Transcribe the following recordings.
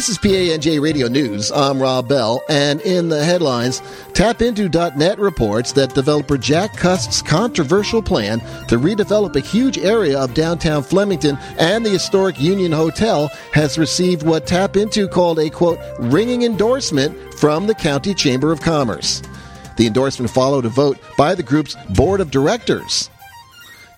This is PANJ Radio News. I'm Rob Bell, and in the headlines, tap TapInto.net reports that developer Jack Cust's controversial plan to redevelop a huge area of downtown Flemington and the historic Union Hotel has received what Tap Into called a quote ringing endorsement from the County Chamber of Commerce. The endorsement followed a vote by the group's board of directors.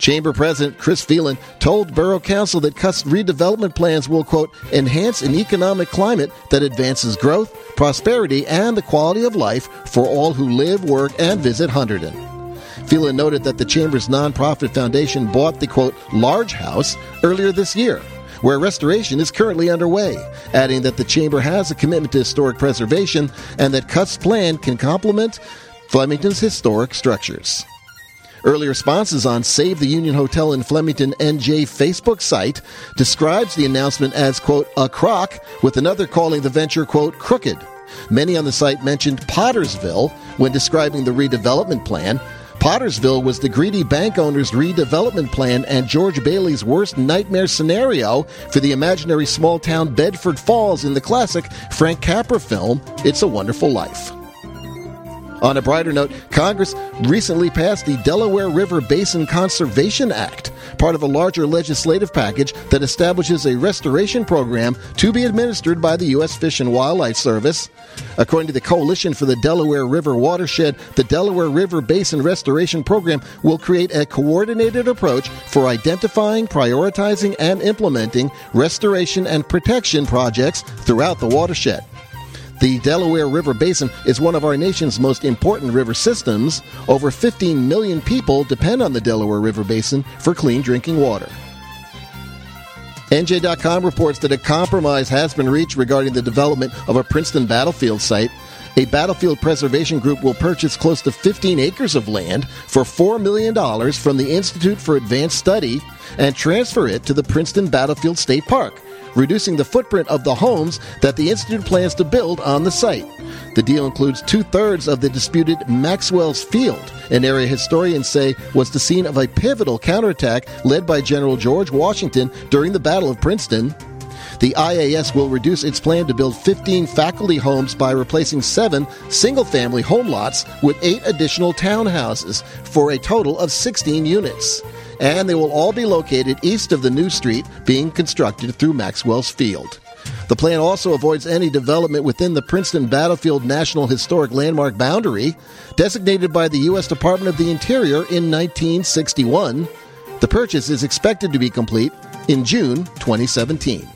Chamber President Chris Phelan told Borough Council that Cust's redevelopment plans will, quote, enhance an economic climate that advances growth, prosperity, and the quality of life for all who live, work, and visit Hunterdon. Phelan noted that the Chamber's nonprofit foundation bought the, quote, large house earlier this year where restoration is currently underway, adding that the Chamber has a commitment to historic preservation and that Cust's plan can complement Flemington's historic structures. Early responses on Save the Union Hotel in Flemington NJ Facebook site describes the announcement as, quote, a crock, with another calling the venture, quote, crooked. Many on the site mentioned Pottersville when describing the redevelopment plan. Pottersville was the greedy bank owner's redevelopment plan and George Bailey's worst nightmare scenario for the imaginary small town Bedford Falls in the classic Frank Capra film, It's a Wonderful Life. On a brighter note, Congress recently passed the Delaware River Basin Conservation Act, part of a larger legislative package that establishes a restoration program to be administered by the U.S. Fish and Wildlife Service. According to the Coalition for the Delaware River Watershed, the Delaware River Basin Restoration Program will create a coordinated approach for identifying, prioritizing, and implementing restoration and protection projects throughout the watershed. The Delaware River Basin is one of our nation's most important river systems. Over 15 million people depend on the Delaware River Basin for clean drinking water. NJ.com reports that a compromise has been reached regarding the development of a Princeton battlefield site. A battlefield preservation group will purchase close to 15 acres of land for $4 million from the Institute for Advanced Study and transfer it to the Princeton Battlefield State Park reducing the footprint of the homes that the Institute plans to build on the site. The deal includes two thirds of the disputed Maxwell's Field, an area historians say was the scene of a pivotal counterattack led by General George Washington during the Battle of Princeton. The IAS will reduce its plan to build 15 faculty homes by replacing seven single family home lots with eight additional townhouses for a total of 16 units and they will all be located east of the new street being constructed through Maxwell's Field. The plan also avoids any development within the Princeton Battlefield National Historic Landmark boundary, designated by the U.S. Department of the Interior in 1961. The purchase is expected to be complete in June 2017.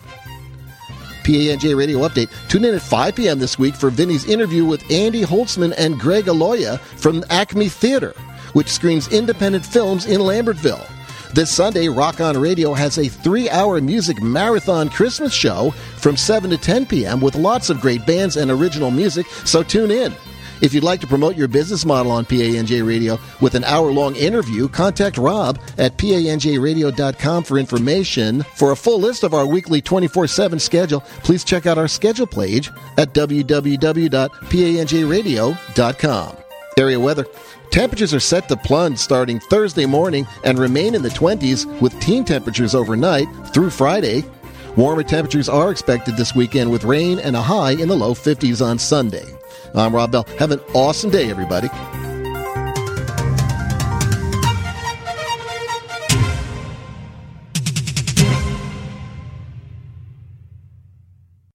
PANJ Radio Update. Tune in at 5 p.m. this week for Vinny's interview with Andy Holtzman and Greg Aloya from Acme Theater, which screens independent films in Lambertville. This Sunday, Rock On Radio has a three hour music marathon Christmas show from 7 to 10 p.m. with lots of great bands and original music, so tune in. If you'd like to promote your business model on PANJ Radio with an hour long interview, contact Rob at PANJRadio.com for information. For a full list of our weekly 24 7 schedule, please check out our schedule page at www.panjradio.com. Area weather. Temperatures are set to plunge starting Thursday morning and remain in the 20s with teen temperatures overnight through Friday. Warmer temperatures are expected this weekend with rain and a high in the low 50s on Sunday. I'm Rob Bell. Have an awesome day, everybody.